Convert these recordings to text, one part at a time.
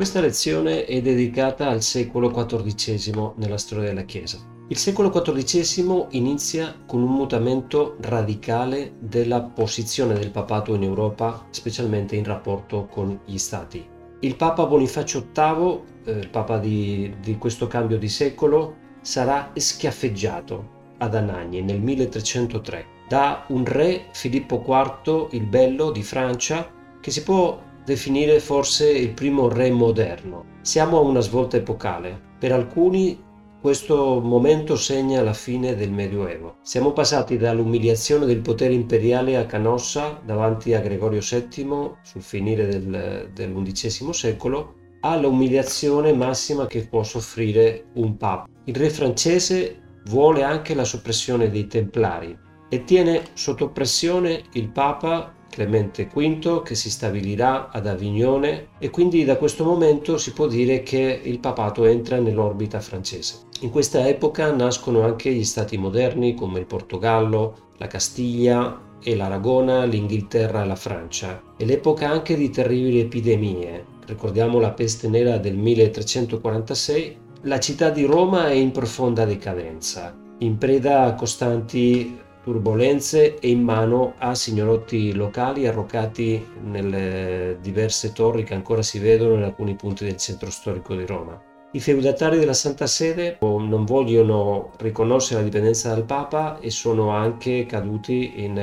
Questa lezione è dedicata al secolo XIV nella storia della Chiesa. Il secolo XIV inizia con un mutamento radicale della posizione del papato in Europa, specialmente in rapporto con gli stati. Il Papa Bonifacio VIII, eh, Papa di, di questo cambio di secolo, sarà schiaffeggiato ad Anagni nel 1303 da un re Filippo IV il Bello di Francia che si può definire forse il primo re moderno. Siamo a una svolta epocale. Per alcuni questo momento segna la fine del Medioevo. Siamo passati dall'umiliazione del potere imperiale a Canossa davanti a Gregorio VII sul finire del, dell'undicesimo secolo all'umiliazione massima che può soffrire un papa. Il re francese vuole anche la soppressione dei templari e tiene sotto pressione il papa Clemente V che si stabilirà ad Avignone e quindi da questo momento si può dire che il papato entra nell'orbita francese. In questa epoca nascono anche gli stati moderni come il Portogallo, la Castiglia e l'Aragona, l'Inghilterra e la Francia. È l'epoca anche di terribili epidemie. Ricordiamo la peste nera del 1346. La città di Roma è in profonda decadenza, in preda a costanti turbolenze e in mano a signorotti locali arroccati nelle diverse torri che ancora si vedono in alcuni punti del centro storico di Roma. I feudatari della Santa Sede non vogliono riconoscere la dipendenza dal Papa e sono anche caduti in,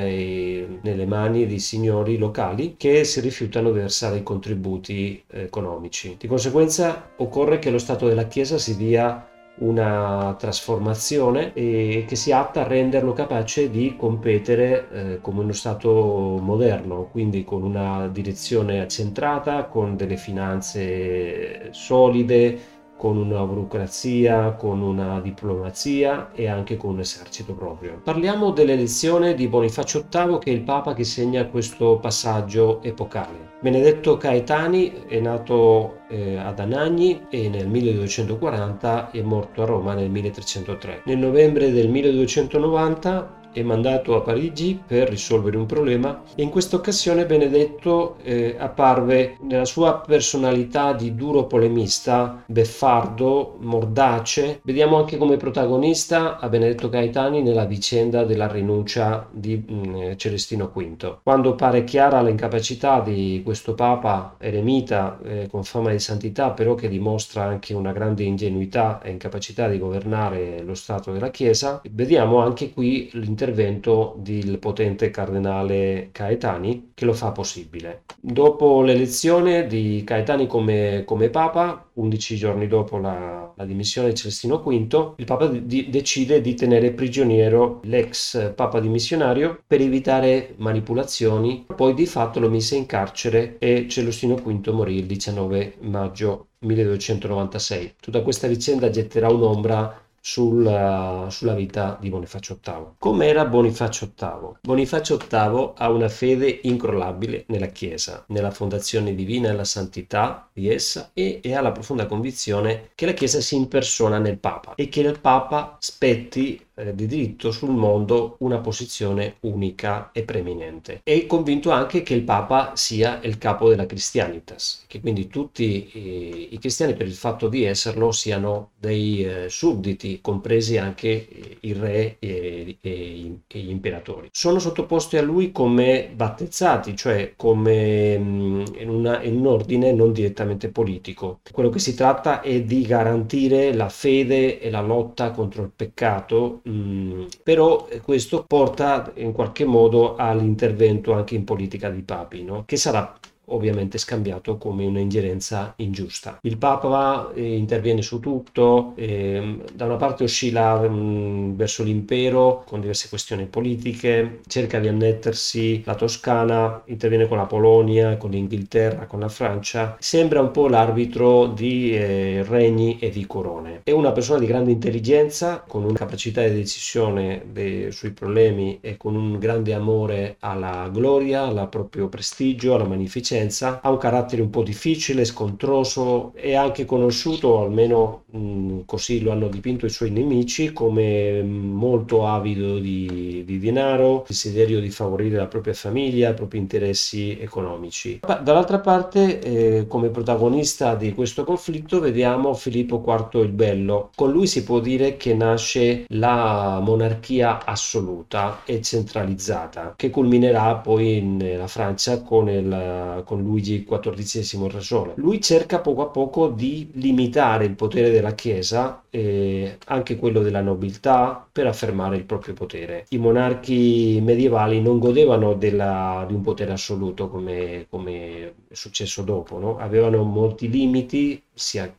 nelle mani di signori locali che si rifiutano di versare i contributi eh, economici. Di conseguenza occorre che lo Stato della Chiesa si dia una trasformazione e che sia atta a renderlo capace di competere eh, come uno Stato moderno, quindi con una direzione accentrata, con delle finanze solide, con una burocrazia, con una diplomazia e anche con un esercito proprio. Parliamo dell'elezione di Bonifacio VIII che è il Papa che segna questo passaggio epocale. Benedetto Caetani è nato eh, ad Anagni e nel 1240 è morto a Roma nel 1303. Nel novembre del 1290 è mandato a Parigi per risolvere un problema e in questa occasione Benedetto eh, apparve nella sua personalità di duro polemista, beffardo, mordace. Vediamo anche come protagonista a Benedetto Gaetani nella vicenda della rinuncia di mh, mm, Celestino V. Quando pare chiara l'incapacità di questo papa eremita eh, con fama di santità, però che dimostra anche una grande ingenuità e incapacità di governare lo Stato della Chiesa, vediamo anche qui l'intervento intervento del potente cardenale Caetani che lo fa possibile. Dopo l'elezione di Caetani come, come Papa, 11 giorni dopo la, la, dimissione di Celestino V, il Papa di, decide di tenere prigioniero l'ex Papa dimissionario per evitare manipolazioni, poi di fatto lo mise in carcere e Celestino V morì il 19 maggio 1296. Tutta questa vicenda getterà un'ombra sulla, sulla vita di Bonifacio VIII. Com'era Bonifacio VIII? Bonifacio VIII ha una fede incrollabile nella Chiesa, nella fondazione divina e la santità di essa e, e ha la profonda convinzione che la Chiesa si impersona nel Papa e che nel Papa spetti eh, di diritto sul mondo una posizione unica e preeminente. È convinto anche che il Papa sia il capo della Christianitas, che quindi tutti i, cristiani per il fatto di esserlo siano dei eh, sudditi, compresi anche il re e, gli imperatori. Sono sottoposti a lui come battezzati, cioè come mm, in, una, in un ordine non direttamente politico. Quello che si tratta è di garantire la fede e la lotta contro il peccato Mm, però questo porta in qualche modo all'intervento anche in politica di papi, no? che sarà ovviamente scambiato come un'ingerenza ingiusta. Il Papa eh, interviene su tutto, eh, da una parte oscilla mh, mm, verso l'impero con diverse questioni politiche, cerca di annettersi la Toscana, interviene con la Polonia, con l'Inghilterra, con la Francia, sembra un po' l'arbitro di eh, regni e di corone. È una persona di grande intelligenza, con una capacità di decisione dei, sui problemi e con un grande amore alla gloria, al proprio prestigio, alla magnificenza Vicenza, ha un carattere un po' difficile, scontroso, è anche conosciuto, almeno mh, così lo hanno dipinto i suoi nemici, come molto avido di, di denaro, desiderio di favorire la propria famiglia, i propri interessi economici. Dall'altra parte, eh, come protagonista di questo conflitto, vediamo Filippo IV il Bello. Con lui si può dire che nasce la monarchia assoluta e centralizzata, che culminerà poi nella Francia con, il, con Luigi XIV Re Sole. Lui cerca poco a poco di limitare il potere della Chiesa e anche quello della nobiltà per affermare il proprio potere. I monarchi medievali non godevano della, di un potere assoluto come, come è successo dopo, no? avevano molti limiti sia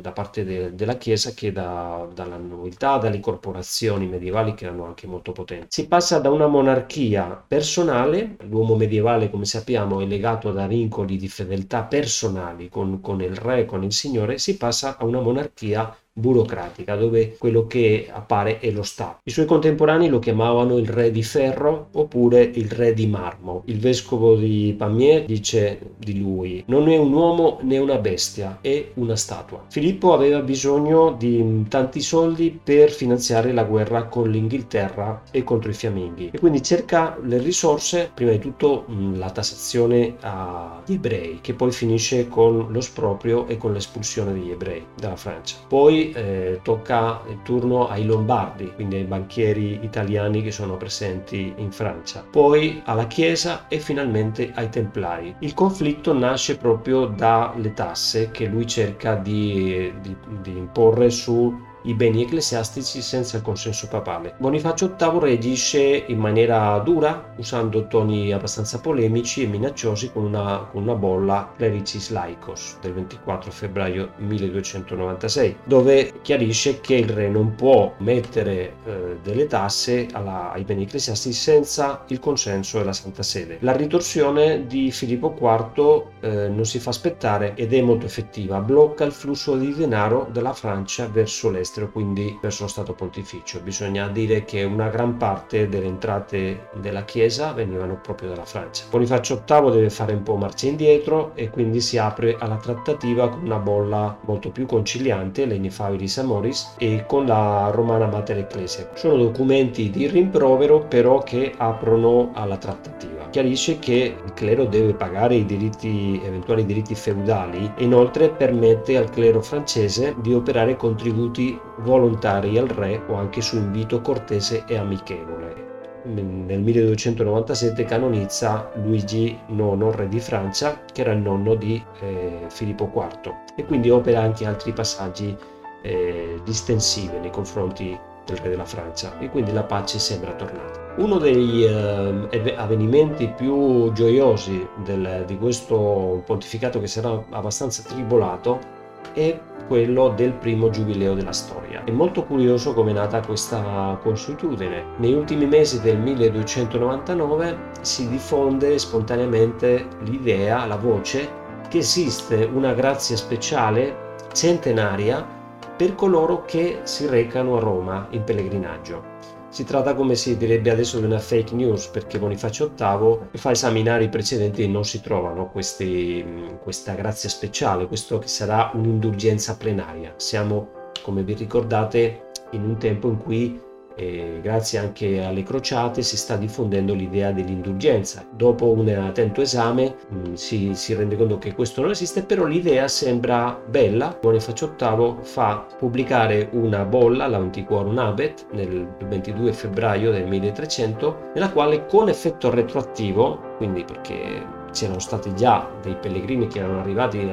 da parte de, della Chiesa che da, dalla nobiltà, dalle corporazioni medievali che erano anche molto potenti. Si passa da una monarchia personale, l'uomo medievale come sappiamo è legato da vincoli di fedeltà personali con, con il re, con il signore, si passa a una monarchia burocratica dove quello che appare è lo Stato. I suoi contemporanei lo chiamavano il re di ferro oppure il re di marmo. Il vescovo di Pamiers dice di lui non è un uomo né una bestia, è una statua. Filippo aveva bisogno di tanti soldi per finanziare la guerra con l'Inghilterra e contro i fiamminghi e quindi cerca le risorse, prima di tutto la tassazione agli ebrei che poi finisce con lo sproprio e con l'espulsione degli ebrei dalla Francia. Poi eh, tocca il turno ai Lombardi, quindi ai banchieri italiani che sono presenti in Francia, poi alla Chiesa e finalmente ai Templari. Il conflitto nasce proprio dalle tasse che lui cerca di, di, di imporre su i beni ecclesiastici senza il consenso papale. Bonifacio VIII reagisce in maniera dura, usando toni abbastanza polemici e minacciosi con una, con una bolla Clericis Laicos del 24 febbraio 1296, dove chiarisce che il re non può mettere eh, delle tasse alla, ai beni ecclesiastici senza il consenso della Santa Sede. La ritorsione di Filippo IV eh, non si fa aspettare ed è molto effettiva, blocca il flusso di denaro dalla Francia verso l'est all'estero, quindi verso lo Stato Pontificio. Bisogna dire che una gran parte delle entrate della Chiesa venivano proprio dalla Francia. Bonifacio VIII deve fare un po' marcia indietro e quindi si apre alla trattativa con una bolla molto più conciliante, l'Ineffabilis Amoris, e con la Romana Mater Ecclesia. Sono documenti di rimprovero però che aprono alla trattativa. Chiarisce che il clero deve pagare i diritti, eventuali diritti feudali e inoltre permette al clero francese di operare contributi volontari al re o anche su invito cortese e amichevole. Nel 1297 canonizza Luigi IX, re di Francia, che era il nonno di eh, Filippo IV, e quindi opera anche altri passaggi eh, distensivi nei confronti del re della Francia, e quindi la pace sembra tornata. Uno degli eh, avvenimenti più gioiosi del, di questo pontificato che sarà abbastanza tribolato è quello del primo giubileo della storia. È molto curioso come è nata questa consuetudine. Negli ultimi mesi del 1299 si diffonde spontaneamente l'idea, la voce, che esiste una grazia speciale centenaria per coloro che si recano a Roma in pellegrinaggio. Si tratta, come si direbbe adesso, di una fake news perché Bonifacio VIII fa esaminare i precedenti e non si trovano questi, questa grazia speciale, questo che sarà un'indulgenza plenaria. Siamo, come vi ricordate, in un tempo in cui e grazie anche alle crociate si sta diffondendo l'idea dell'indulgenza. Dopo un attento esame mh, mm, si, si, rende conto che questo non esiste, però l'idea sembra bella. Bonifacio VIII fa pubblicare una bolla, l'Antiquorum Abet, nel 22 febbraio del 1300, nella quale con effetto retroattivo, quindi perché c'erano stati già dei pellegrini che erano arrivati e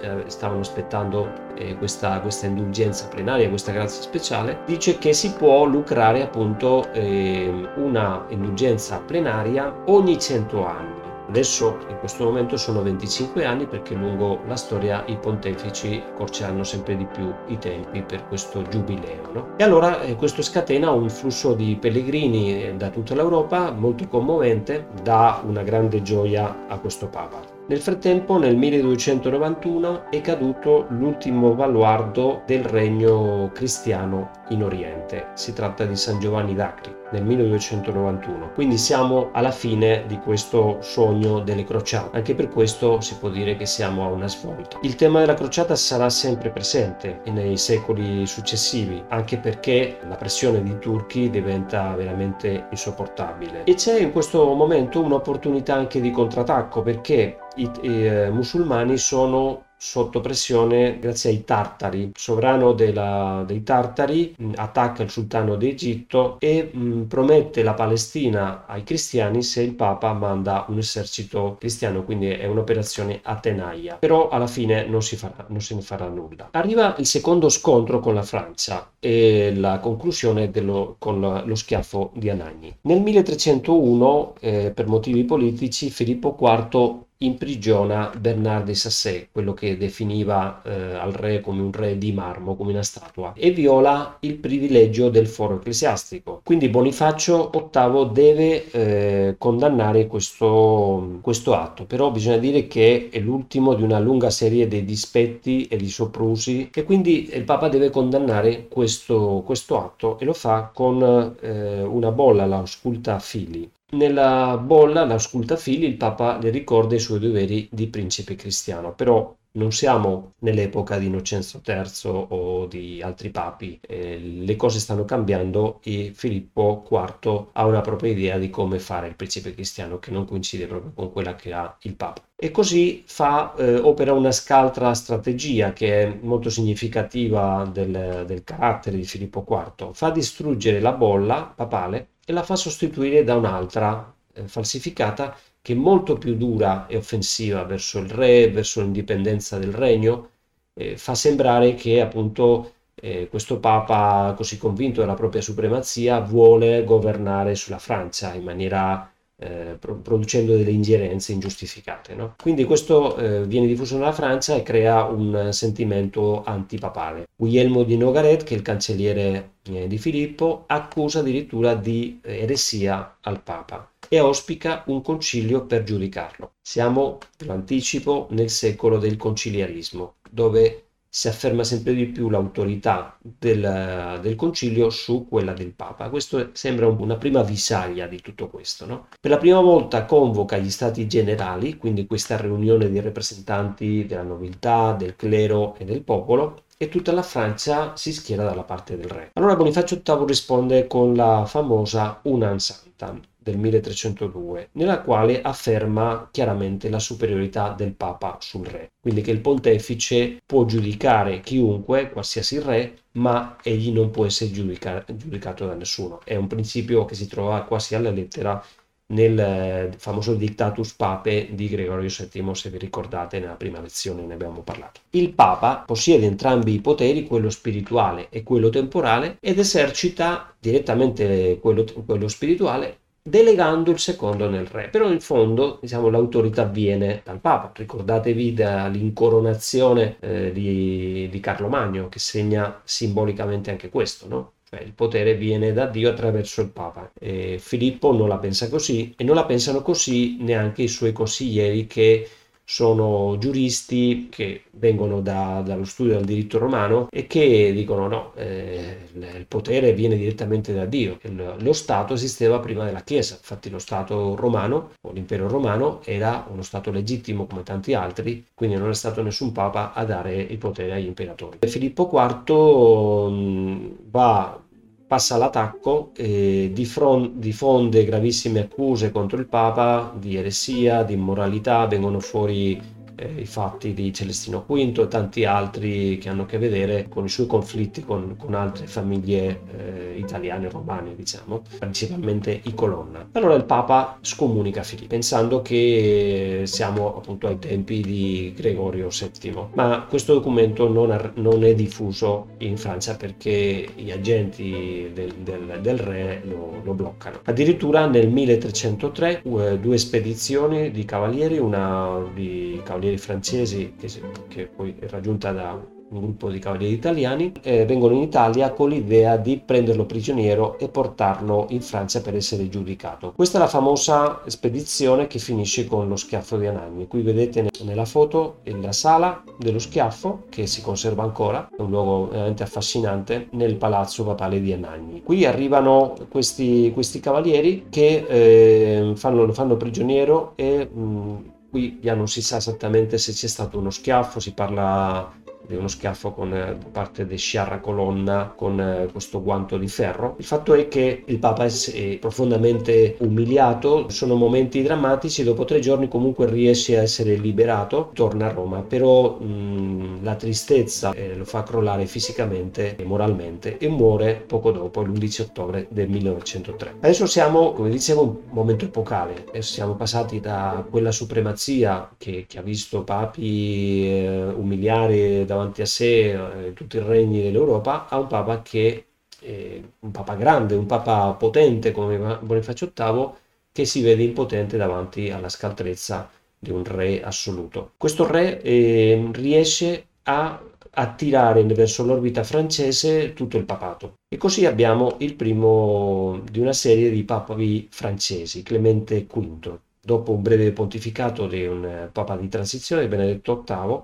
eh, stavano aspettando eh, questa, questa, indulgenza plenaria, questa grazia speciale, dice che si può lucrare appunto eh, una indulgenza plenaria ogni 100 anni. Adesso in questo momento sono 25 anni perché lungo la storia i pontefici accorceranno sempre di più i tempi per questo giubileo. No? E allora eh, questo scatena un flusso di pellegrini eh, da tutta l'Europa molto commovente, dà una grande gioia a questo Papa. Nel frattempo, nel 1291 è caduto l'ultimo baluardo del regno cristiano in Oriente. Si tratta di San Giovanni d'Acri nel 1291. Quindi siamo alla fine di questo sogno delle crociate. Anche per questo si può dire che siamo a una svolta. Il tema della crociata sarà sempre presente nei secoli successivi, anche perché la pressione di turchi diventa veramente insopportabile. E c'è in questo momento un'opportunità anche di contrattacco perché i, i eh, musulmani sono sotto pressione grazie ai tartari. Sovrano della, dei tartari mh, attacca il sultano d'Egitto e mh, promette la Palestina ai cristiani se il papa manda un esercito cristiano, quindi è un'operazione a tenaia. Però alla fine non, si farà, non se ne farà nulla. Arriva il secondo scontro con la Francia e la conclusione dello, con lo schiaffo di Anagni. Nel 1301, eh, per motivi politici, Filippo IV imprigiona Bernard di Sassé, quello che definiva eh, al re come un re di marmo, come una statua, e viola il privilegio del foro ecclesiastico. Quindi Bonifacio VIII deve eh, condannare questo, questo atto, però bisogna dire che è l'ultimo di una lunga serie di dispetti e di soprusi e quindi il Papa deve condannare questo, questo atto e lo fa con eh, una bolla, la ausculta fili. Nella bolla, l'Ausculta Fili, il Papa le ricorda i suoi doveri di principe cristiano, però non siamo nell'epoca di Innocenzo III o di altri papi, eh, le cose stanno cambiando e Filippo IV ha una propria idea di come fare il principe cristiano che non coincide proprio con quella che ha il papa. E così fa, eh, opera una scaltra strategia che è molto significativa del, del carattere di Filippo IV, fa distruggere la bolla papale e la fa sostituire da un'altra eh, falsificata che è molto più dura e offensiva verso il re, verso l'indipendenza del regno, eh, fa sembrare che appunto eh, questo papa così convinto della propria supremazia vuole governare sulla Francia in maniera eh, producendo delle ingerenze ingiustificate. No? Quindi questo eh, viene diffuso nella Francia e crea un sentimento antipapale. Guglielmo di Nogaret, che è il cancelliere eh, di Filippo, accusa addirittura di eresia al Papa e auspica un concilio per giudicarlo. Siamo, lo anticipo, nel secolo del conciliarismo, dove si afferma sempre di più l'autorità del, del, concilio su quella del Papa. Questo sembra una prima visaglia di tutto questo. No? Per la prima volta convoca gli stati generali, quindi questa riunione di rappresentanti della nobiltà, del clero e del popolo, e tutta la Francia si schiera dalla parte del re. Allora Bonifacio VIII risponde con la famosa Unan Santam, del 1302, nella quale afferma chiaramente la superiorità del Papa sul re, quindi che il pontefice può giudicare chiunque, qualsiasi re, ma egli non può essere giudica- giudicato da nessuno. È un principio che si trova quasi alla lettera nel eh, famoso Dictatus Pape di Gregorio VII, se vi ricordate nella prima lezione ne abbiamo parlato. Il Papa possiede entrambi i poteri, quello spirituale e quello temporale, ed esercita direttamente quello, quello spirituale delegando il secondo nel re. Però in fondo diciamo, l'autorità viene dal Papa. Ricordatevi dall'incoronazione eh, di, di, Carlo Magno che segna simbolicamente anche questo, no? Cioè il potere viene da Dio attraverso il Papa. E Filippo non la pensa così e non la pensano così neanche i suoi consiglieri che sono giuristi che vengono da, dallo studio del diritto romano e che dicono no, eh, il potere viene direttamente da Dio, lo Stato esisteva prima della Chiesa, infatti lo Stato romano o l'impero romano era uno Stato legittimo come tanti altri, quindi non è stato nessun Papa a dare il potere agli imperatori. Filippo IV mh, va passa all'attacco e diffonde gravissime accuse contro il Papa di eresia, di immoralità, vengono fuori eh, i fatti di Celestino V e tanti altri che hanno a che vedere con i suoi conflitti con, con altre famiglie eh, italiane romane, diciamo, principalmente i Colonna. Allora il Papa scomunica Filippo, pensando che siamo appunto ai tempi di Gregorio VII, ma questo documento non, ar- non è diffuso in Francia perché gli agenti del, del, del re lo, lo, bloccano. Addirittura nel 1303 due spedizioni di cavalieri, una di cavalieri cavalieri francesi che, che poi è raggiunta da un gruppo di cavalieri italiani, eh, vengono in Italia con l'idea di prenderlo prigioniero e portarlo in Francia per essere giudicato. Questa è la famosa spedizione che finisce con lo schiaffo di Anagni. Qui vedete nella foto la sala dello schiaffo che si conserva ancora, è un luogo veramente affascinante nel palazzo papale di Anagni. Qui arrivano questi, questi cavalieri che eh, fanno, lo fanno prigioniero e mh, qui ya non si sa esattamente se c'è stato uno schiaffo, si parla uno schiaffo con eh, parte di Sciarra Colonna con eh, questo guanto di ferro. Il fatto è che il Papa è profondamente umiliato, sono momenti drammatici, dopo tre giorni comunque riesce a essere liberato, torna a Roma, però mh, la tristezza eh, lo fa crollare fisicamente e moralmente e muore poco dopo, l'11 ottobre del 1903. Adesso siamo, come dicevo, un momento epocale, siamo passati da quella supremazia che, che ha visto papi eh, umiliare davanti a sé eh, tutti i regni dell'Europa a un papa che è un papa grande, un papa potente come Bonifacio VIII che si vede impotente davanti alla scaltrezza di un re assoluto. Questo re eh, riesce a attirare verso l'orbita francese tutto il papato. E così abbiamo il primo di una serie di papi francesi, Clemente V. Dopo un breve pontificato di un papa di transizione, Benedetto VIII,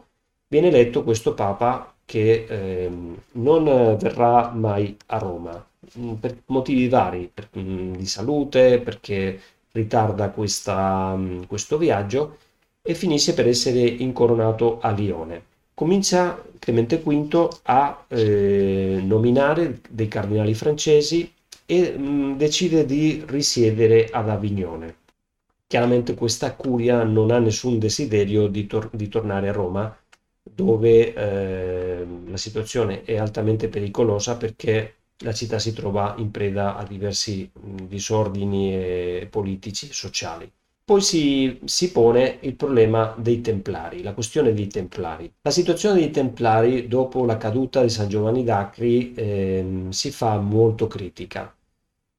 viene eletto questo Papa che eh, non verrà mai a Roma mm, per motivi vari, per, mm, di salute, perché ritarda questa, mm, questo viaggio e finisce per essere incoronato a Lione. Comincia Clemente V a eh, nominare dei cardinali francesi e mh, decide di risiedere ad Avignone. Chiaramente questa curia non ha nessun desiderio di, tor- di tornare a Roma dove eh, la situazione è altamente pericolosa perché la città si trova in preda a diversi disordini eh, politici e sociali. Poi si, si, pone il problema dei Templari, la questione dei Templari. La situazione dei Templari dopo la caduta di San Giovanni d'Acri eh, si fa molto critica.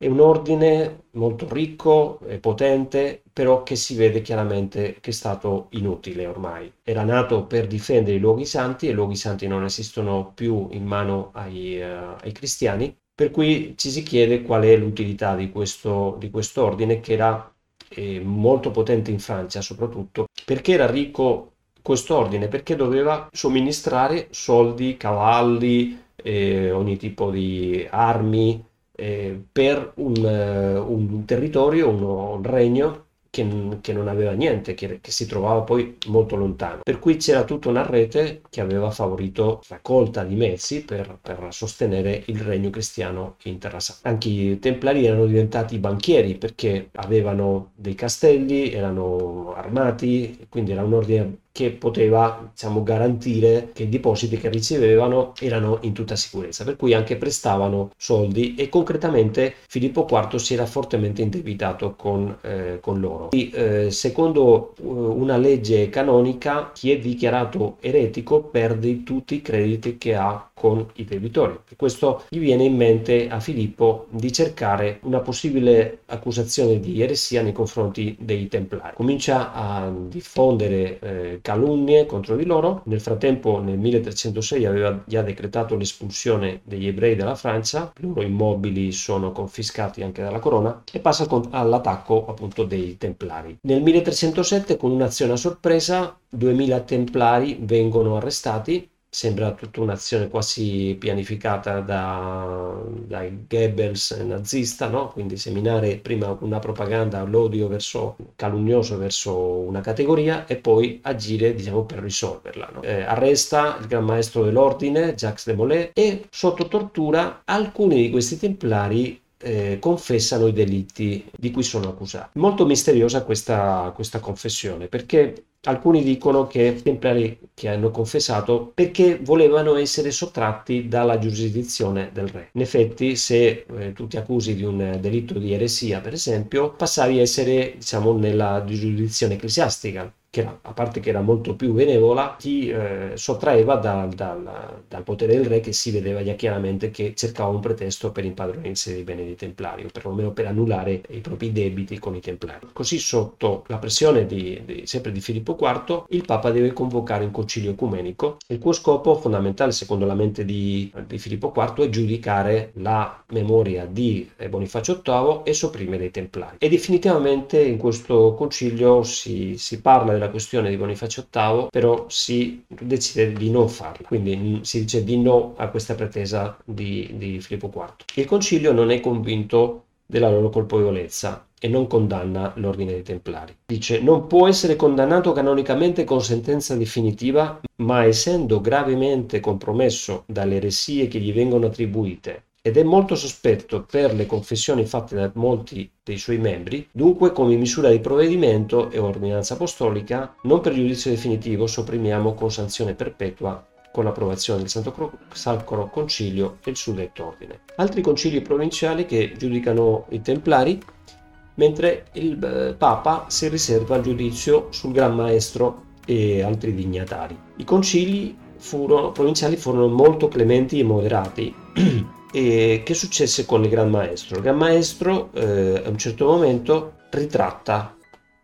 È un ordine molto ricco e potente, però che si vede chiaramente che è stato inutile ormai. Era nato per difendere i luoghi santi e i luoghi santi non esistono più in mano ai, uh, ai cristiani, per cui ci si chiede qual è l'utilità di questo, di questo ordine che era eh, molto potente in Francia soprattutto, perché era ricco questo ordine, perché doveva somministrare soldi, cavalli, eh, ogni tipo di armi, eh, per un, uh, un, territorio, un, un regno che, che, non aveva niente, che, che, si trovava poi molto lontano. Per cui c'era tutta una rete che aveva favorito raccolta di mezzi per, per sostenere il regno cristiano in Terra Santa. Anche i templari erano diventati banchieri perché avevano dei castelli, erano armati, quindi era un ordine che poteva diciamo, garantire che i depositi che ricevevano erano in tutta sicurezza, per cui anche prestavano soldi e concretamente Filippo IV si era fortemente indebitato con, eh, con loro. E, eh, secondo eh, una legge canonica, chi è dichiarato eretico perde tutti i crediti che ha con i debitori. E questo gli viene in mente a Filippo di cercare una possibile accusazione di eresia nei confronti dei Templari. Comincia a diffondere eh, calunnie contro di loro. Nel frattempo, nel 1306 aveva già decretato l'espulsione degli ebrei dalla Francia, i loro immobili sono confiscati anche dalla corona e passa all'attacco appunto dei Templari. Nel 1307, con un'azione a sorpresa, 2000 Templari vengono arrestati sembra tutta un'azione quasi pianificata da, dai Goebbels nazista, no? quindi seminare prima una propaganda, l'odio verso, calunnioso verso una categoria e poi agire diciamo, per risolverla. No? Eh, arresta il gran maestro dell'ordine, Jacques de Molay, e sotto tortura alcuni di questi templari eh, confessano i delitti di cui sono accusati. Molto misteriosa questa, questa confessione perché alcuni dicono che i templari che hanno confessato perché volevano essere sottratti dalla giurisdizione del re. In effetti, se eh, tu ti accusi di un delitto di eresia, per esempio, passavi a essere, diciamo, nella giurisdizione ecclesiastica che era, a parte che era molto più benevola, ti eh, sottraeva dal, dal, dal, potere del re che si vedeva chiaramente che cercava un pretesto per impadronirsi dei beni dei Templari, o perlomeno per annullare i propri debiti con i Templari. Così sotto la pressione di, di, sempre di Filippo IV, il Papa deve convocare un concilio ecumenico, il cui scopo fondamentale, secondo la mente di, di Filippo IV, è giudicare la memoria di Bonifacio VIII e sopprimere i Templari. E definitivamente in questo concilio si, si parla della questione di Bonifacio VIII, però si decide di non farla, quindi si dice di no a questa pretesa di, di Filippo IV. Il concilio non è convinto della loro colpevolezza e non condanna l'ordine dei Templari. Dice non può essere condannato canonicamente con sentenza definitiva, ma essendo gravemente compromesso dalle eresie che gli vengono attribuite ed è molto sospetto per le confessioni fatte da molti dei suoi membri, dunque come misura di provvedimento e ordinanza apostolica, non per giudizio definitivo, sopprimiamo con sanzione perpetua con l'approvazione del Santo Sacro Concilio e il suddetto ordine. Altri concili provinciali che giudicano i Templari, mentre il eh, Papa si riserva il giudizio sul Gran Maestro e altri dignatari. I concili furono, provinciali furono molto clementi e moderati E che successe con il Gran Maestro? Il Gran Maestro eh, a un certo momento ritratta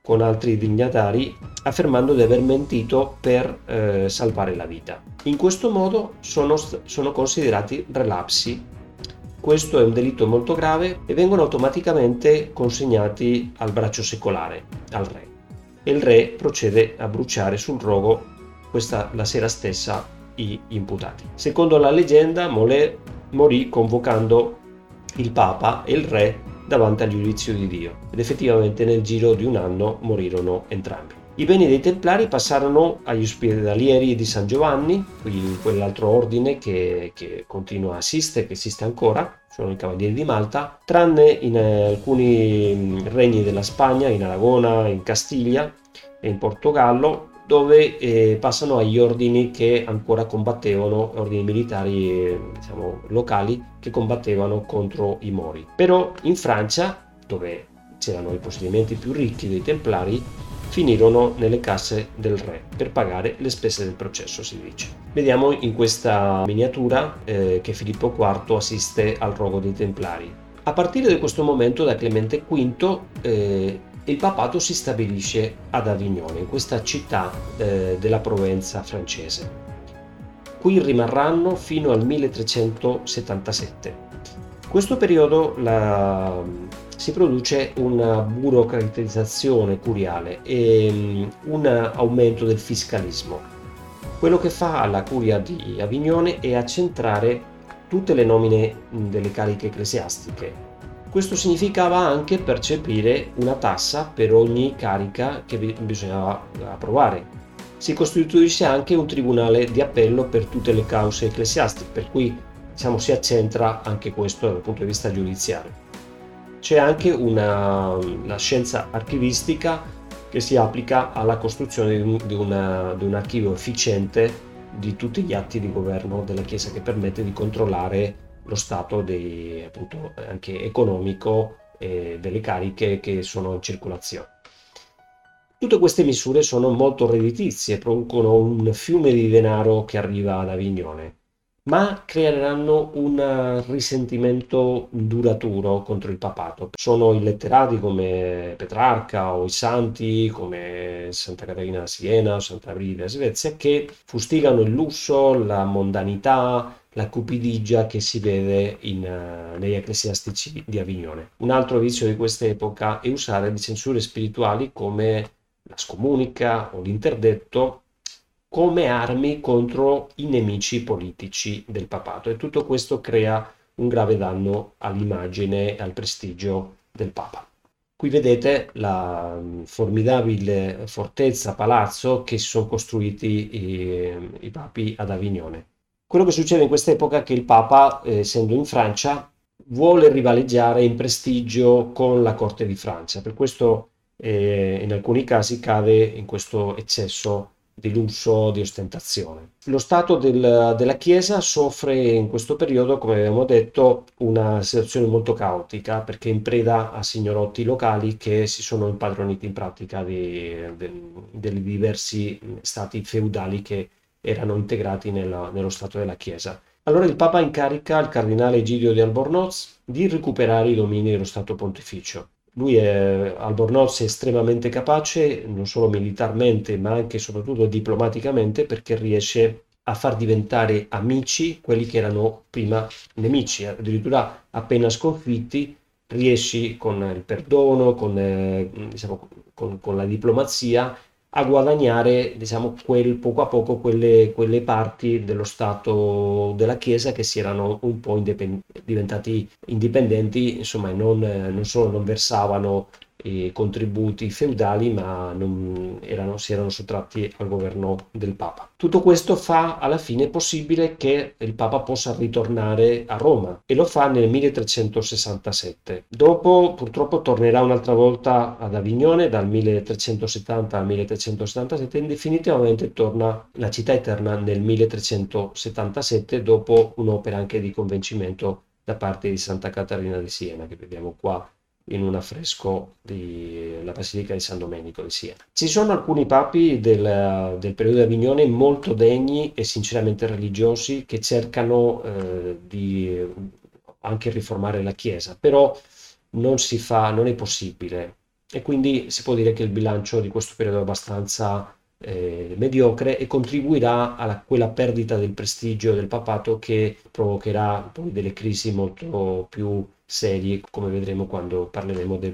con altri dignatari affermando di aver mentito per eh, salvare la vita. In questo modo sono, sono considerati relapsi. Questo è un delitto molto grave e vengono automaticamente consegnati al braccio secolare, al re. E il re procede a bruciare sul rogo questa, la sera stessa gli imputati. Secondo la leggenda, Molè morì convocando il Papa e il Re davanti al giudizio di Dio ed effettivamente nel giro di un anno morirono entrambi. I beni dei Templari passarono agli ospedalieri di San Giovanni, quell'altro ordine che, che continua a esistere, che esiste ancora, sono i Cavalieri di Malta, tranne in alcuni regni della Spagna, in Aragona, in Castiglia e in Portogallo, dove eh, passano agli ordini che ancora combattevano, ordini militari eh, diciamo, locali che combattevano contro i Mori. Però in Francia, dove c'erano i possedimenti più ricchi dei Templari, finirono nelle casse del re per pagare le spese del processo, si dice. Vediamo in questa miniatura eh, che Filippo IV assiste al rogo dei Templari. A partire da questo momento, da Clemente V, eh, il papato si stabilisce ad Avignone, in questa città eh, della Provenza francese. Qui rimarranno fino al 1377. In questo periodo la, si produce una burocratizzazione curiale e um, un aumento del fiscalismo. Quello che fa la curia di Avignone è accentrare tutte le nomine delle cariche ecclesiastiche questo significava anche percepire una tassa per ogni carica che bisognava approvare. Si costituisce anche un tribunale di appello per tutte le cause ecclesiastiche, per cui diciamo, si accentra anche questo dal punto di vista giudiziario. C'è anche una, la scienza archivistica che si applica alla costruzione di, una, di un archivio efficiente di tutti gli atti di governo della Chiesa che permette di controllare lo stato dei, appunto, anche economico eh, delle cariche che sono in circolazione. Tutte queste misure sono molto redditizie, producono un fiume di denaro che arriva ad Avignone, ma creeranno un risentimento duraturo contro il papato. Sono i letterati come Petrarca o i santi come Santa Caterina da Siena o Santa Brida da Svezia che fustigano il lusso, la mondanità, la cupidigia che si vede in, uh, negli ecclesiastici di Avignone. Un altro vizio di quest'epoca è usare le censure spirituali come la scomunica o l'interdetto come armi contro i nemici politici del papato e tutto questo crea un grave danno all'immagine e al prestigio del papa. Qui vedete la mm, formidabile fortezza, palazzo che si sono costruiti i, i papi ad Avignone. Quello che succede in quest'epoca è che il Papa, eh, essendo in Francia, vuole rivaleggiare in prestigio con la corte di Francia. Per questo eh, in alcuni casi cade in questo eccesso di lusso, di ostentazione. Lo stato del, della Chiesa soffre in questo periodo, come abbiamo detto, una situazione molto caotica perché in preda a signorotti locali che si sono impadroniti in pratica dei diversi stati feudali che erano integrati nella, nello stato della Chiesa. Allora il Papa incarica il cardinale Egidio di Albornoz di recuperare i domini dello Stato Pontificio. Lui è, Albornoz è estremamente capace, non solo militarmente, ma anche e soprattutto diplomaticamente, perché riesce a far diventare amici quelli che erano prima nemici, addirittura appena sconfitti, riesci con il perdono, con, eh, diciamo, con, con la diplomazia a guadagnare diciamo, quel, poco a poco quelle, quelle, parti dello Stato della Chiesa che si erano un po' indipend- diventati indipendenti, insomma, non, non solo non versavano i contributi feudali, ma non erano, si erano sottratti al governo del Papa. Tutto questo fa alla fine possibile che il Papa possa ritornare a Roma e lo fa nel 1367. Dopo purtroppo tornerà un'altra volta ad Avignone dal 1370 al 1377 e definitivamente torna la città eterna nel 1377 dopo un'opera anche di convincimento da parte di Santa Caterina di Siena che vediamo qua in un affresco della Basilica di San Domenico di Siena. Ci sono alcuni papi del, del periodo Avignone molto degni e sinceramente religiosi che cercano eh, di anche riformare la Chiesa, però non si fa, non è possibile e quindi si può dire che il bilancio di questo periodo è abbastanza eh, mediocre e contribuirà a quella perdita del prestigio del papato che provocherà poi delle crisi molto più serie, come vedremo quando parleremo del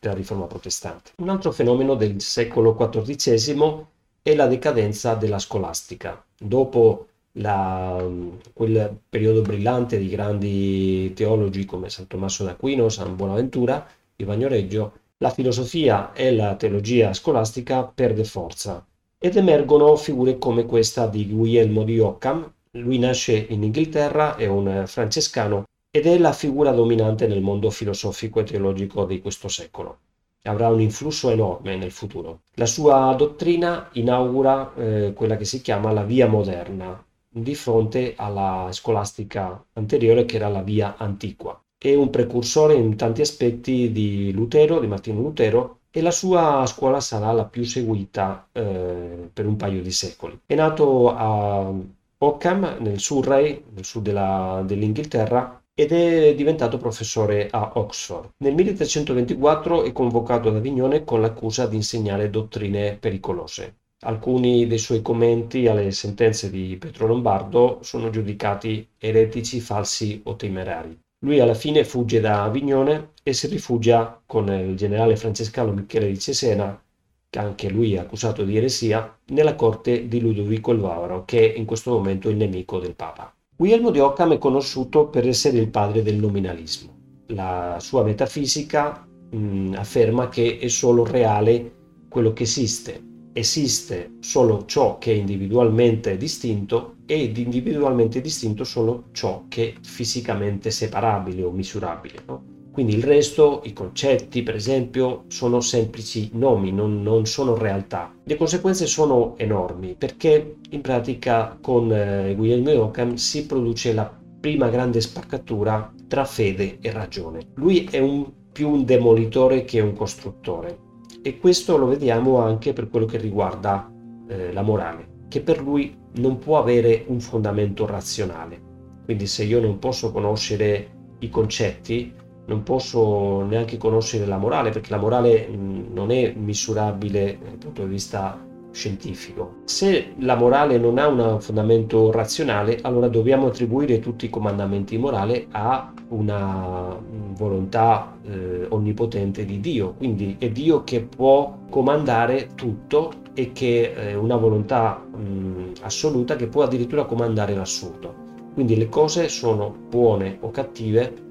della riforma protestante. Un altro fenomeno del secolo XIV è la decadenza della scolastica. Dopo la, quel periodo brillante di grandi teologi come San Tommaso d'Aquino, San Bonaventura di Bagnoregio, la filosofia e la teologia scolastica perde forza ed emergono figure come questa di Guglielmo di Occam. Lui nasce in Inghilterra, è un francescano ed è la figura dominante nel mondo filosofico e teologico di questo secolo. Avrà un influsso enorme nel futuro. La sua dottrina inaugura eh, quella che si chiama la via moderna, di fronte alla scolastica anteriore che era la via antiqua. È un precursore in tanti aspetti di Lutero, di Martino Lutero, e la sua scuola sarà la più seguita eh, per un paio di secoli. È nato a Ockham, nel Surrey, nel sud della, dell'Inghilterra, ed è diventato professore a Oxford. Nel 1324 è convocato ad Avignone con l'accusa di insegnare dottrine pericolose. Alcuni dei suoi commenti alle sentenze di Pietro Lombardo sono giudicati eretici, falsi o temerari. Lui alla fine fugge da Avignone e si rifugia con il generale francescano Michele di Cesena, che anche lui è accusato di eresia, nella corte di Ludovico il Vavaro, che in questo momento è il nemico del Papa. Guglielmo di Occam è conosciuto per essere il padre del nominalismo. La sua metafisica mh, afferma che è solo reale quello che esiste. Esiste solo ciò che è individualmente distinto ed individualmente distinto solo ciò che è fisicamente separabile o misurabile. No? Quindi il resto, i concetti per esempio, sono semplici nomi, non, non sono realtà. Le conseguenze sono enormi perché in pratica con eh, Guglielmo Ockham si produce la prima grande spaccatura tra fede e ragione. Lui è un, più un demolitore che un costruttore e questo lo vediamo anche per quello che riguarda eh, la morale, che per lui non può avere un fondamento razionale. Quindi se io non posso conoscere i concetti, non posso neanche conoscere la morale perché la morale non è misurabile dal punto di vista scientifico. Se la morale non ha un fondamento razionale, allora dobbiamo attribuire tutti i comandamenti morali a una volontà eh, onnipotente di Dio. Quindi è Dio che può comandare tutto e che è una volontà mh, assoluta che può addirittura comandare l'assurdo. Quindi le cose sono buone o cattive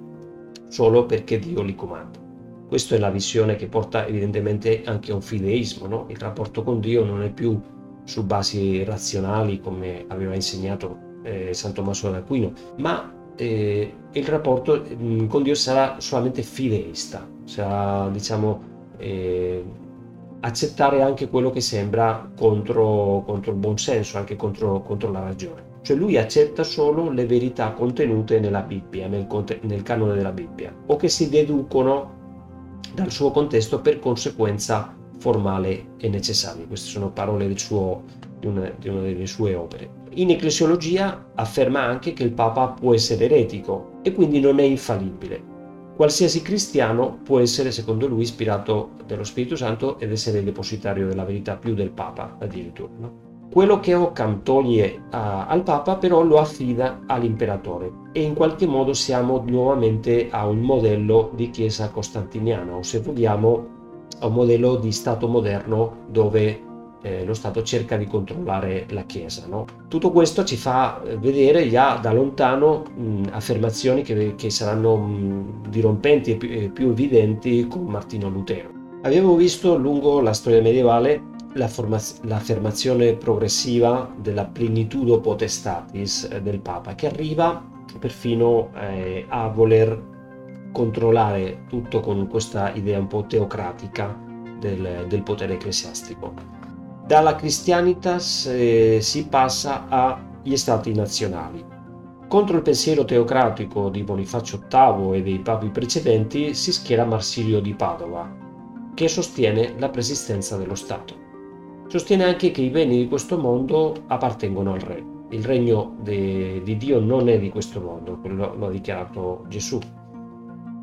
solo perché Dio li comanda. Questa è la visione che porta evidentemente anche a un fideismo, no? il rapporto con Dio non è più su basi razionali come aveva insegnato eh, San Tommaso d'Aquino, ma eh, il rapporto mh, mm, con Dio sarà solamente fideista, sarà diciamo eh, accettare anche quello che sembra contro, contro il buon senso, anche contro, contro, la ragione. Cioè lui accetta solo le verità contenute nella Bibbia, nel, nel canone della Bibbia, o che si deducono dal suo contesto per conseguenza formale e necessaria. Queste sono parole suo, di, una, di una delle sue opere. In ecclesiologia afferma anche che il Papa può essere eretico e quindi non è infallibile. Qualsiasi cristiano può essere, secondo lui, ispirato dallo Spirito Santo ed essere depositario della verità più del Papa addirittura. No? Quello che Occam toglie a, al Papa però lo affida all'imperatore e in qualche modo siamo nuovamente a un modello di Chiesa costantiniana o se vogliamo a un modello di Stato moderno dove eh, lo Stato cerca di controllare la Chiesa. No? Tutto questo ci fa eh, vedere già da lontano mh, affermazioni che, che saranno mh, dirompenti e più, e più evidenti con Martino Lutero. Abbiamo visto lungo la storia medievale la l'affermazione progressiva della plenitudo potestatis eh, del Papa, che arriva perfino eh, a voler controllare tutto con questa idea un po' teocratica del, del potere ecclesiastico. Dalla Christianitas eh, si passa agli stati nazionali. Contro il pensiero teocratico di Bonifacio VIII e dei papi precedenti si schiera Marsilio di Padova, che sostiene la persistenza dello Stato. Sostiene anche che i beni di questo mondo appartengono al re. Il regno de, di Dio non è di questo mondo, quello lo ha dichiarato Gesù.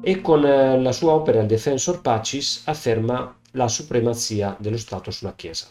E con eh, la sua opera Il Defensor Pacis afferma la supremazia dello Stato sulla Chiesa.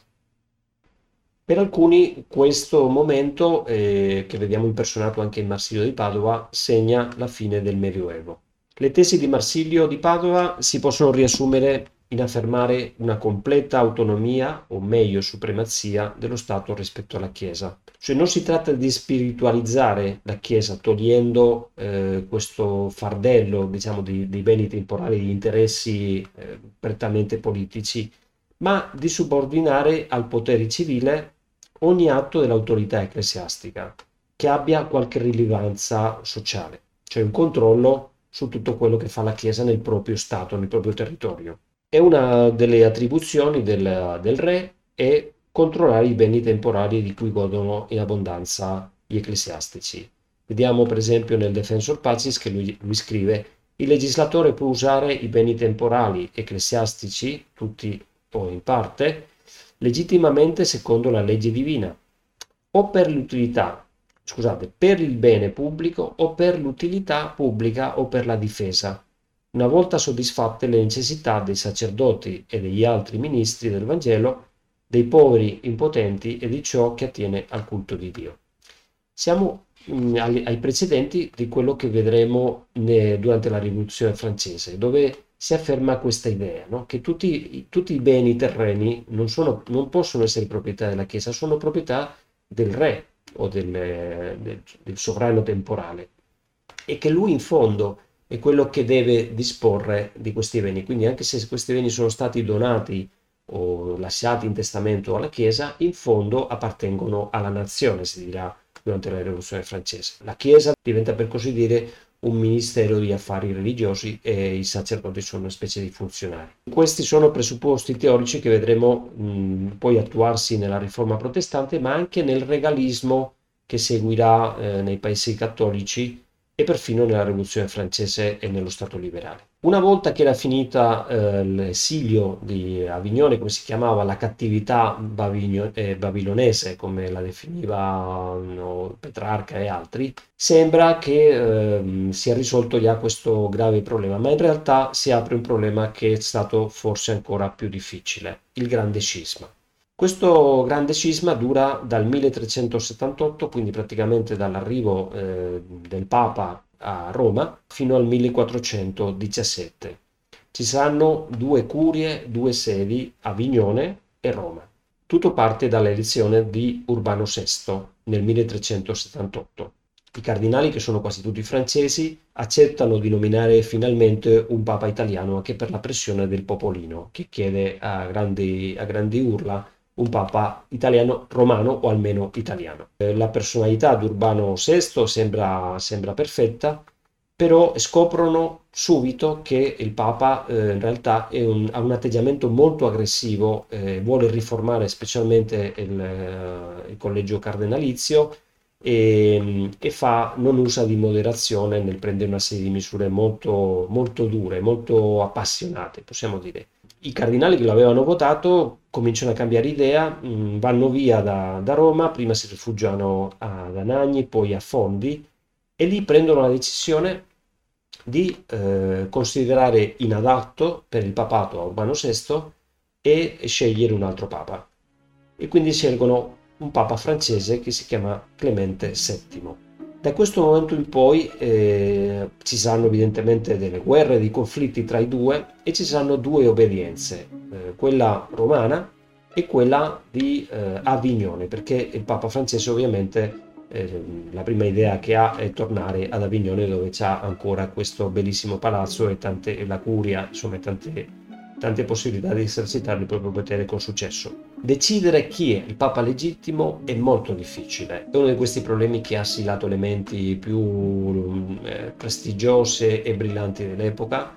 Per alcuni questo momento, eh, che vediamo impersonato anche in Marsilio di Padova, segna la fine del Medioevo. Le tesi di Marsilio di Padova si possono riassumere in affermare una completa autonomia, o meglio supremazia, dello Stato rispetto alla Chiesa. Cioè non si tratta di spiritualizzare la Chiesa togliendo eh, questo fardello diciamo, di, di, beni temporali, di interessi eh, prettamente politici, ma di subordinare al potere civile ogni atto dell'autorità ecclesiastica che abbia qualche rilevanza sociale, cioè un controllo su tutto quello che fa la Chiesa nel proprio Stato, nel proprio territorio. E una delle attribuzioni del, del re è controllare i beni temporali di cui godono in abbondanza gli ecclesiastici. Vediamo per esempio nel Defensor Pacis che lui, lui scrive il legislatore può usare i beni temporali ecclesiastici, tutti o in parte, legittimamente secondo la legge divina, o per l'utilità, scusate, per il bene pubblico o per l'utilità pubblica o per la difesa, una volta soddisfatte le necessità dei sacerdoti e degli altri ministri del Vangelo, dei poveri impotenti e di ciò che attiene al culto di Dio. Siamo mm, ai precedenti di quello che vedremo durante la rivoluzione francese, dove si afferma questa idea, no? che tutti, tutti, i beni terreni non, sono, non, possono essere proprietà della Chiesa, sono proprietà del re o del, del, del sovrano temporale e che lui in fondo è quello che deve disporre di questi beni. Quindi anche se questi beni sono stati donati o lasciati in testamento alla Chiesa, in fondo appartengono alla nazione, si dirà durante la rivoluzione francese. La Chiesa diventa per così dire un ministero di affari religiosi e i sacerdoti sono una specie di funzionari. Questi sono presupposti teorici che vedremo mh, poi attuarsi nella riforma protestante, ma anche nel regalismo che seguirà eh, nei paesi cattolici e perfino nella rivoluzione francese e nello Stato liberale. Una volta che era finita eh, l'esilio di Avignone, come si chiamava, la cattività babigno, eh, babilonese, come la definivano Petrarca e altri, sembra che eh, sia risolto già questo grave problema, ma in realtà si apre un problema che è stato forse ancora più difficile, il grande scisma. Questo grande scisma dura dal 1378, quindi praticamente dall'arrivo eh, del Papa a Roma, fino al 1417. Ci saranno due curie, due sedi, Avignone e Roma. Tutto parte dall'elezione di Urbano VI nel 1378. I cardinali, che sono quasi tutti francesi, accettano di nominare finalmente un papa italiano anche per la pressione del popolino, che chiede a grandi, a grandi urla un papa italiano romano o almeno italiano. Eh, la personalità di Urbano VI sembra, sembra perfetta però scoprono subito che il Papa eh, in realtà un, ha un atteggiamento molto aggressivo, eh, vuole riformare specialmente il, eh, il collegio cardenalizio e, e, fa, non usa di moderazione nel prendere una serie di misure molto, molto dure, molto appassionate, possiamo dire. I cardinali che l'avevano votato cominciano a cambiare idea, mh, mm, vanno via da, da, Roma, prima si rifugiano ad Anagni, poi a Fondi e lì prendono la decisione di eh, considerare inadatto per il papato a Urbano VI e scegliere un altro papa. E quindi scelgono un papa francese che si chiama Clemente VII. Da questo momento in poi eh, ci saranno evidentemente delle guerre, dei conflitti tra i due e ci saranno due obbedienze, eh, quella romana e quella di eh, Avignone, perché il Papa francese ovviamente eh, la prima idea che ha è tornare ad Avignone dove c'è ancora questo bellissimo palazzo e, tante, la curia, insomma tante, tante possibilità di esercitare il proprio potere con successo. Decidere chi è il Papa legittimo è molto difficile, è uno di questi problemi che ha assilato le menti più eh, prestigiose e brillanti dell'epoca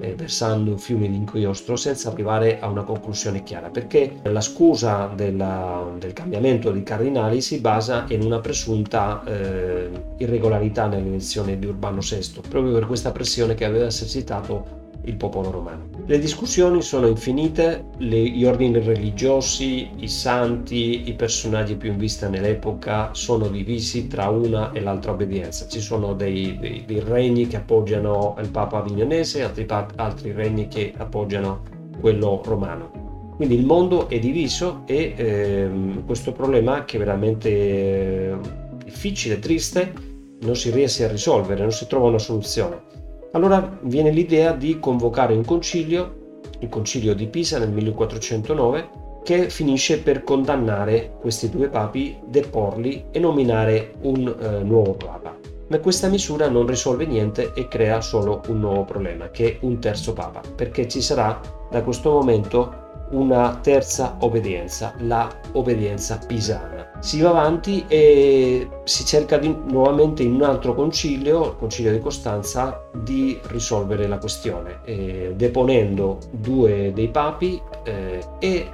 eh, versando fiumi di inchiostro senza arrivare a una conclusione chiara, perché la scusa della, del cambiamento dei cardinali si basa in una presunta eh, irregolarità nell'elezione di Urbano VI, proprio per questa pressione che aveva esercitato il popolo romano. Le discussioni sono infinite, le, gli ordini religiosi, i santi, i personaggi più in vista nell'epoca sono divisi tra una e l'altra obbedienza. Ci sono dei, dei, dei regni che appoggiano il Papa avignonese, altri, altri regni che appoggiano quello romano. Quindi il mondo è diviso e ehm, questo problema che è veramente eh, difficile, triste, non si riesce a risolvere, non si trova una soluzione. Allora viene l'idea di convocare un concilio, il concilio di Pisa nel 1409, che finisce per condannare questi due papi, deporli e nominare un eh, nuovo papa. Ma questa misura non risolve niente e crea solo un nuovo problema, che è un terzo papa, perché ci sarà da questo momento una terza obbedienza, la obbedienza pisana. Si va avanti e si cerca di, nuovamente in un altro concilio, il concilio di Costanza, di risolvere la questione, eh, deponendo due dei papi eh, e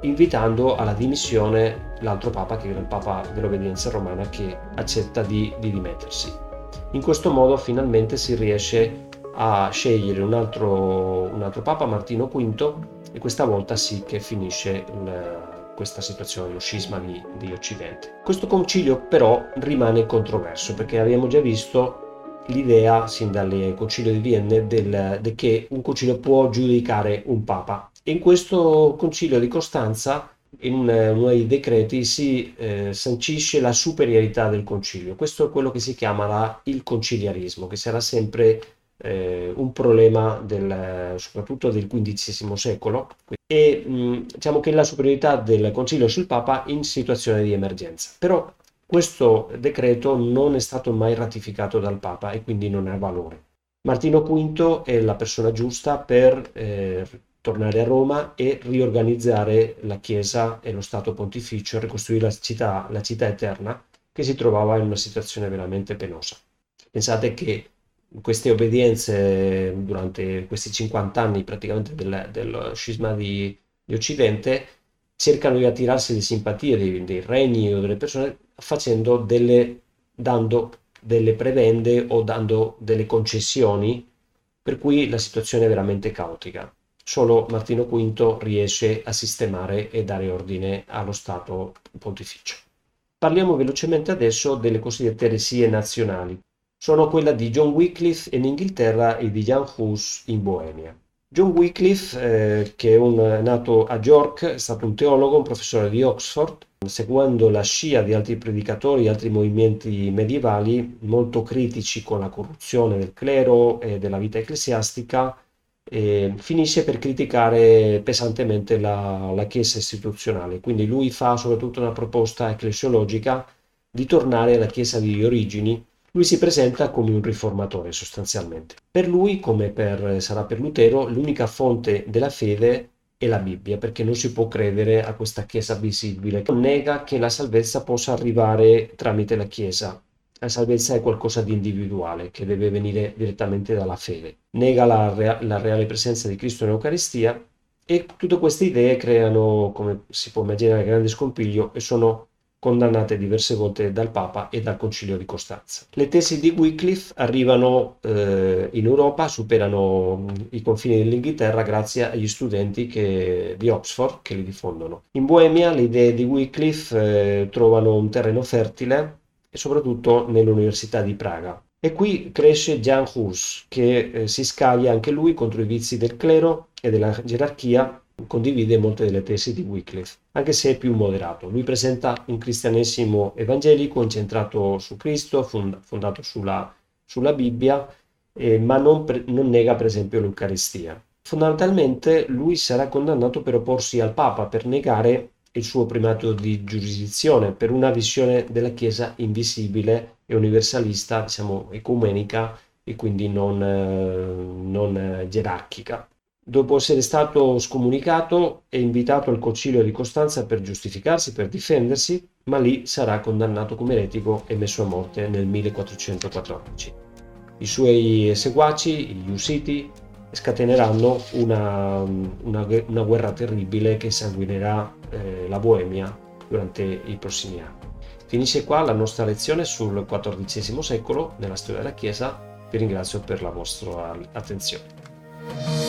invitando alla dimissione l'altro papa, che era il papa dell'obbedienza romana, che accetta di, di dimettersi. In questo modo finalmente si riesce a scegliere un altro, un altro papa, Martino V, e questa volta sì che finisce il, questa situazione, lo scisma di, di, Occidente. Questo concilio però rimane controverso perché abbiamo già visto l'idea sin dal concilio di Vienne del, de che un concilio può giudicare un papa. In questo concilio di Costanza in uno dei decreti si eh, sancisce la superiorità del concilio. Questo è quello che si chiama la, il conciliarismo, che sarà sempre eh, un problema del, soprattutto del XV secolo e mh, diciamo che la superiorità del Concilio sul Papa in situazione di emergenza. Però questo decreto non è stato mai ratificato dal Papa e quindi non ha valore. Martino V è la persona giusta per eh, tornare a Roma e riorganizzare la Chiesa e lo Stato Pontificio, ricostruire la città, la città eterna che si trovava in una situazione veramente penosa. Pensate che queste obbedienze durante questi 50 anni praticamente del, del scisma di, di, Occidente cercano di attirarsi le simpatie dei, dei, regni o delle persone facendo delle, dando delle prebende o dando delle concessioni per cui la situazione è veramente caotica. Solo Martino V riesce a sistemare e dare ordine allo Stato pontificio. Parliamo velocemente adesso delle cosiddette eresie nazionali sono quella di John Wycliffe in Inghilterra e di Jan Hus in Boemia. John Wycliffe, eh, che è un, nato a York, è stato un teologo, un professore di Oxford, seguendo la scia di altri predicatori e altri movimenti medievali molto critici con la corruzione del clero e della vita ecclesiastica, eh, finisce per criticare pesantemente la, la Chiesa istituzionale. Quindi lui fa soprattutto una proposta ecclesiologica di tornare alla Chiesa di origini, lui si presenta come un riformatore sostanzialmente. Per lui, come per, sarà per Lutero, l'unica fonte della fede è la Bibbia, perché non si può credere a questa Chiesa visibile. Nega che la salvezza possa arrivare tramite la Chiesa, la salvezza è qualcosa di individuale che deve venire direttamente dalla fede. Nega la, rea- la reale presenza di Cristo nell'Eucaristia e tutte queste idee creano, come si può immaginare, grande scompiglio e sono condannate diverse volte dal Papa e dal Concilio di Costanza. Le tesi di Wycliffe arrivano eh, in Europa, superano i confini dell'Inghilterra grazie agli studenti che, di Oxford che li diffondono. In Boemia le idee di Wycliffe eh, trovano un terreno fertile e soprattutto nell'Università di Praga. E qui cresce Jan Hus, che eh, si scaglia anche lui contro i vizi del clero e della gerarchia condivide molte delle tesi di Wycliffe, anche se è più moderato. Lui presenta un cristianesimo evangelico incentrato su Cristo, fond- fondato sulla, sulla Bibbia, eh, ma non, pre- non nega per esempio l'Eucaristia. Fondamentalmente lui sarà condannato per opporsi al Papa, per negare il suo primato di giurisdizione, per una visione della Chiesa invisibile e universalista, diciamo ecumenica e quindi non, eh, non eh, gerarchica. Dopo essere stato scomunicato è invitato al concilio di Costanza per giustificarsi, per difendersi, ma lì sarà condannato come eretico e messo a morte nel 1414. I suoi seguaci, gli Usiti, scateneranno una, una, una guerra terribile che sanguinerà eh, la Boemia durante i prossimi anni. Finisce qua la nostra lezione sul XIV secolo nella storia della Chiesa. Vi ringrazio per la vostra attenzione.